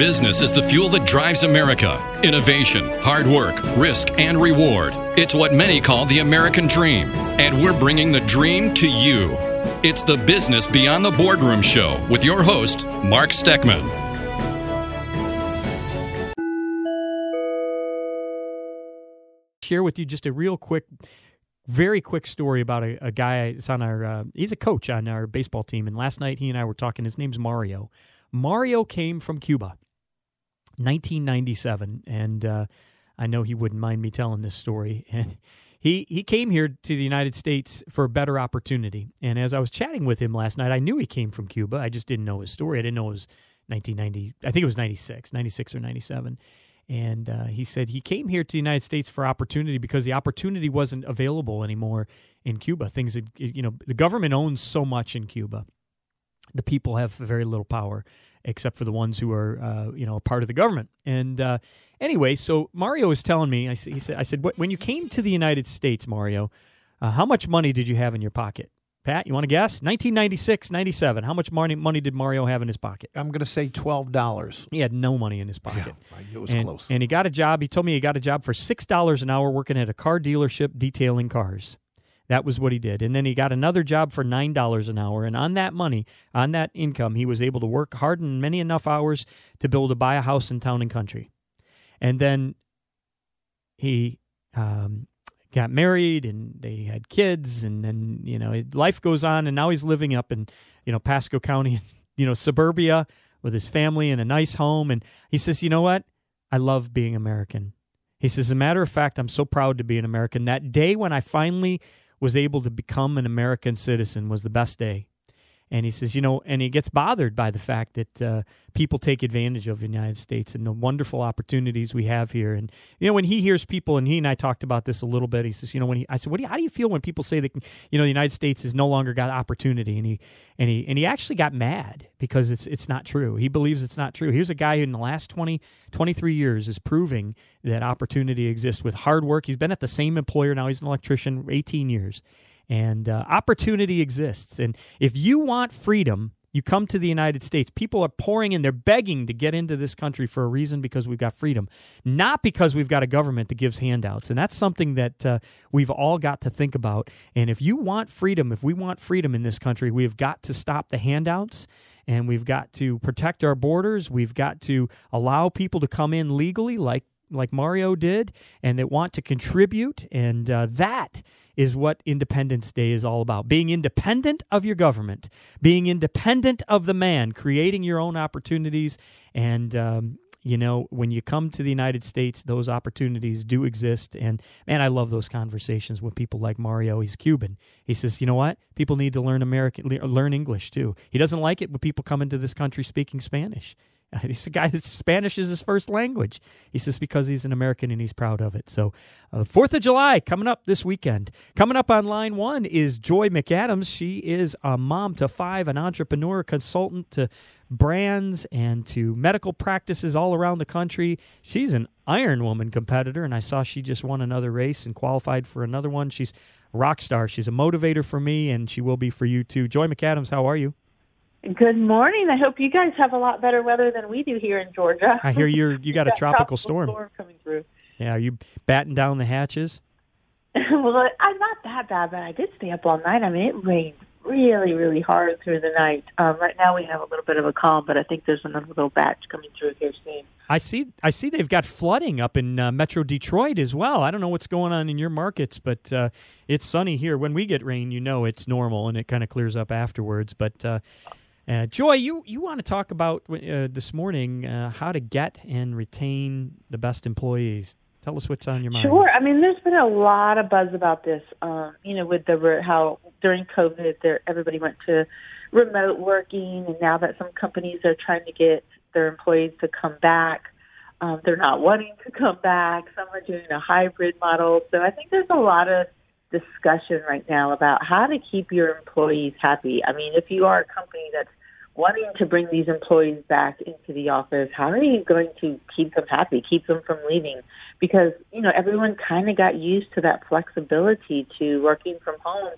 business is the fuel that drives America. Innovation, hard work, risk, and reward. It's what many call the American dream. And we're bringing the dream to you. It's the Business Beyond the Boardroom Show with your host, Mark Steckman. Share with you just a real quick very quick story about a, a guy. On our. Uh, he's a coach on our baseball team, and last night he and I were talking. His name's Mario. Mario came from Cuba, 1997, and uh, I know he wouldn't mind me telling this story. And he he came here to the United States for a better opportunity. And as I was chatting with him last night, I knew he came from Cuba. I just didn't know his story. I didn't know it was 1990. I think it was 96, 96 or 97. And uh, he said he came here to the United States for opportunity because the opportunity wasn't available anymore in Cuba. Things, that, you know, the government owns so much in Cuba. The people have very little power, except for the ones who are, uh, you know, a part of the government. And uh, anyway, so Mario was telling me, I, he said, I said, when you came to the United States, Mario, uh, how much money did you have in your pocket? Pat, you want to guess? 1996, 97. How much money, money did Mario have in his pocket? I'm going to say $12. He had no money in his pocket. Yeah, it was and, close. And he got a job. He told me he got a job for $6 an hour working at a car dealership detailing cars. That was what he did. And then he got another job for $9 an hour. And on that money, on that income, he was able to work hard and many enough hours to be able to buy a house in town and country. And then he um, got married and they had kids and then you know life goes on and now he's living up in you know Pasco County you know suburbia with his family in a nice home and he says you know what I love being American he says as a matter of fact I'm so proud to be an American that day when I finally was able to become an American citizen was the best day and he says, you know, and he gets bothered by the fact that uh, people take advantage of the United States and the wonderful opportunities we have here. And you know, when he hears people, and he and I talked about this a little bit. He says, you know, when he, I said, what do you, how do you feel when people say that you know the United States has no longer got opportunity? And he and he and he actually got mad because it's it's not true. He believes it's not true. Here's a guy who in the last 20, 23 years is proving that opportunity exists with hard work. He's been at the same employer now. He's an electrician, eighteen years and uh, opportunity exists. And if you want freedom, you come to the United States. People are pouring in, they're begging to get into this country for a reason because we've got freedom, not because we've got a government that gives handouts. And that's something that uh, we've all got to think about. And if you want freedom, if we want freedom in this country, we've got to stop the handouts and we've got to protect our borders. We've got to allow people to come in legally, like like Mario did, and that want to contribute. And uh, that is what Independence Day is all about being independent of your government, being independent of the man, creating your own opportunities. And, um, you know, when you come to the United States, those opportunities do exist. And man, I love those conversations with people like Mario. He's Cuban. He says, you know what? People need to learn American, learn English too. He doesn't like it when people come into this country speaking Spanish. He's a guy that Spanish is his first language. He says because he's an American and he's proud of it. So, uh, Fourth of July coming up this weekend. Coming up on line one is Joy McAdams. She is a mom to five, an entrepreneur, consultant to brands and to medical practices all around the country. She's an Iron Woman competitor, and I saw she just won another race and qualified for another one. She's rock star. She's a motivator for me, and she will be for you too. Joy McAdams, how are you? Good morning. I hope you guys have a lot better weather than we do here in Georgia. I hear you're you got, got a tropical, tropical storm. storm. coming through. Yeah, are you batting down the hatches? well, I'm not that bad, but I did stay up all night. I mean, it rained really, really hard through the night. Um, right now, we have a little bit of a calm, but I think there's another little batch coming through here soon. I see. I see they've got flooding up in uh, Metro Detroit as well. I don't know what's going on in your markets, but uh, it's sunny here. When we get rain, you know it's normal, and it kind of clears up afterwards. But uh, uh, Joy, you, you want to talk about uh, this morning uh, how to get and retain the best employees. Tell us what's on your mind. Sure. I mean, there's been a lot of buzz about this. Um, you know, with the how during COVID, there everybody went to remote working, and now that some companies are trying to get their employees to come back, um, they're not wanting to come back. Some are doing a hybrid model. So I think there's a lot of discussion right now about how to keep your employees happy. I mean, if you are a company that's wanting to bring these employees back into the office, how are you going to keep them happy, keep them from leaving? Because, you know, everyone kind of got used to that flexibility to working from home.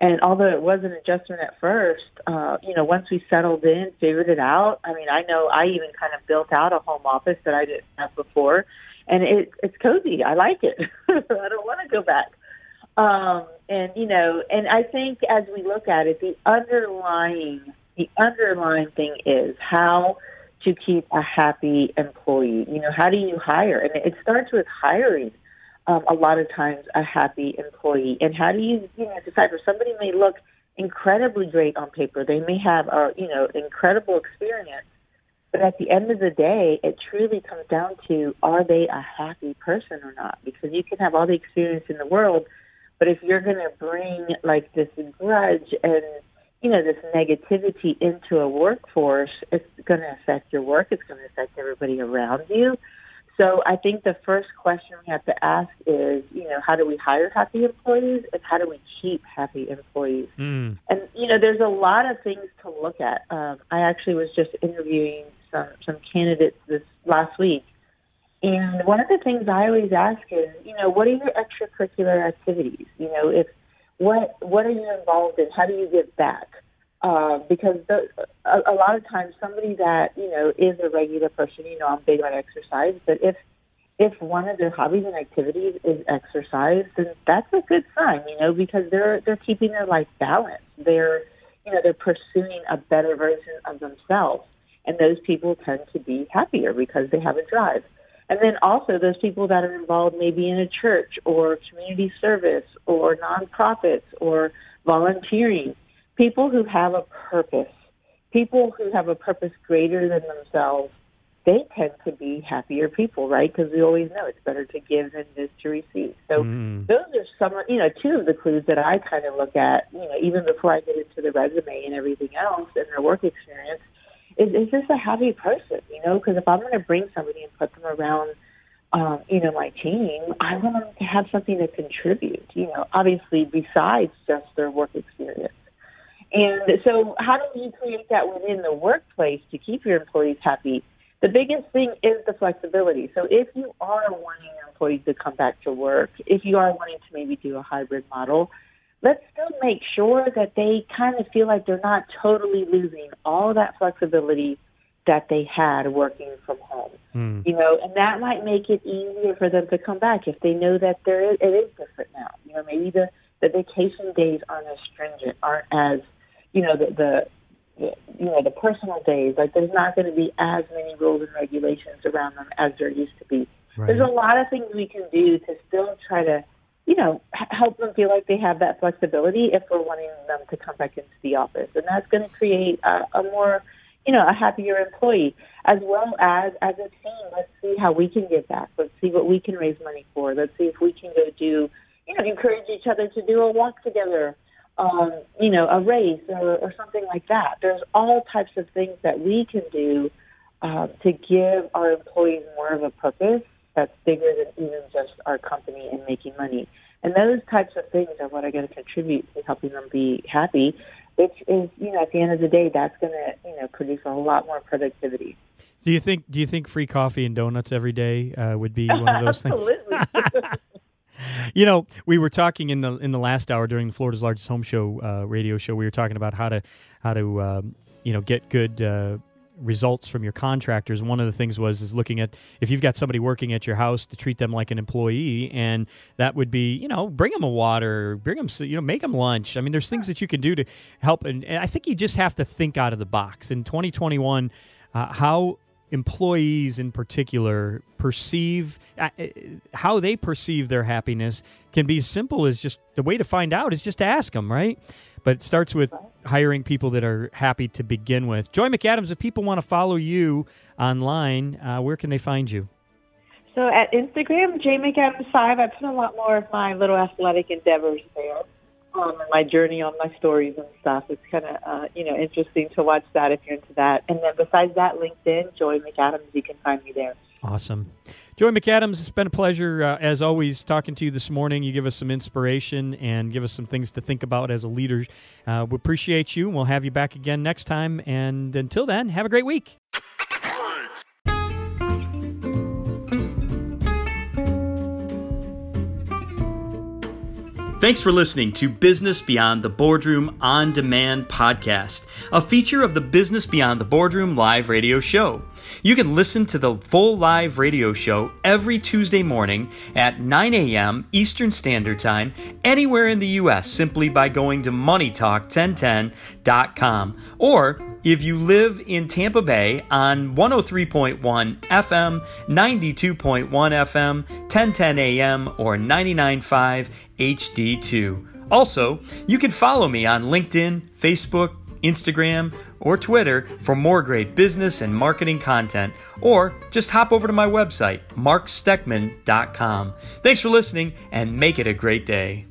And although it was an adjustment at first, uh, you know, once we settled in, figured it out. I mean, I know I even kind of built out a home office that I didn't have before, and it, it's cozy. I like it. I don't want to go back. Um, and you know, and I think as we look at it, the underlying the underlying thing is how to keep a happy employee. You know, how do you hire? And it starts with hiring. Um, a lot of times, a happy employee, and how do you, you know, decipher? Somebody may look incredibly great on paper. They may have a, you know, incredible experience, but at the end of the day, it truly comes down to are they a happy person or not? Because you can have all the experience in the world, but if you're going to bring like this grudge and you know, this negativity into a workforce, it's going to affect your work. It's going to affect everybody around you. So I think the first question we have to ask is, you know, how do we hire happy employees and how do we keep happy employees? Mm. And you know, there's a lot of things to look at. Um, I actually was just interviewing some some candidates this last week, and one of the things I always ask is, you know, what are your extracurricular activities? You know, if what what are you involved in? How do you give back? Uh, because the, a, a lot of times somebody that you know is a regular person, you know, I'm big on exercise, but if if one of their hobbies and activities is exercise, then that's a good sign, you know, because they're they're keeping their life balanced. They're you know they're pursuing a better version of themselves, and those people tend to be happier because they have a drive. And then also those people that are involved maybe in a church or community service or nonprofits or volunteering, people who have a purpose, people who have a purpose greater than themselves, they tend to be happier people, right? Because we always know it's better to give than it is to receive. So Mm. those are some, you know, two of the clues that I kind of look at, you know, even before I get into the resume and everything else and their work experience is, is this a happy person? You know, because if I'm going to bring somebody and put them around, um, you know, my team, I want them to have something to contribute. You know, obviously besides just their work experience. And so, how do you create that within the workplace to keep your employees happy? The biggest thing is the flexibility. So, if you are wanting your employees to come back to work, if you are wanting to maybe do a hybrid model, let's still make sure that they kind of feel like they're not totally losing all that flexibility that they had working from home. Mm. You know, and that might make it easier for them to come back if they know that there is, it is different now. You know, maybe the the vacation days aren't as stringent, aren't as you know the the, the you know the personal days. Like there's not going to be as many rules and regulations around them as there used to be. There's a lot of things we can do to still try to you know, help them feel like they have that flexibility if we're wanting them to come back into the office. And that's going to create a, a more, you know, a happier employee, as well as as a team. Let's see how we can give back. Let's see what we can raise money for. Let's see if we can go do, you know, encourage each other to do a walk together, um, you know, a race or, or something like that. There's all types of things that we can do uh, to give our employees more of a purpose that's bigger than even just our company and making money. And those types of things are what are going to contribute to helping them be happy, which is, you know, at the end of the day, that's going to, you know, produce a lot more productivity. Do you think? Do you think free coffee and donuts every day uh, would be one of those things? You know, we were talking in the in the last hour during Florida's largest home show uh, radio show. We were talking about how to how to um, you know get good uh, results from your contractors. One of the things was is looking at if you've got somebody working at your house to treat them like an employee, and that would be you know bring them a water, bring them you know make them lunch. I mean, there's things that you can do to help, and, and I think you just have to think out of the box. In 2021, uh, how employees in particular perceive uh, uh, how they perceive their happiness can be as simple as just the way to find out is just to ask them right but it starts with hiring people that are happy to begin with joy mcadams if people want to follow you online uh, where can they find you so at Instagram, J McAdams5, I put a lot more of my little athletic endeavors there. Um, my journey on my stories and stuff. It's kind of, uh, you know, interesting to watch that if you're into that. And then besides that, LinkedIn, Joy McAdams, you can find me there. Awesome. Joy McAdams, it's been a pleasure, uh, as always, talking to you this morning. You give us some inspiration and give us some things to think about as a leader. Uh, we appreciate you, and we'll have you back again next time. And until then, have a great week. Thanks for listening to Business Beyond the Boardroom On Demand podcast, a feature of the Business Beyond the Boardroom live radio show. You can listen to the full live radio show every Tuesday morning at 9 a.m. Eastern Standard Time anywhere in the U.S. simply by going to MoneyTalk1010.com. Or if you live in Tampa Bay on 103.1 FM, 92.1 FM, 1010 AM, or 99.5 HD2. Also, you can follow me on LinkedIn, Facebook, Instagram, or Twitter for more great business and marketing content, or just hop over to my website, marksteckman.com. Thanks for listening and make it a great day.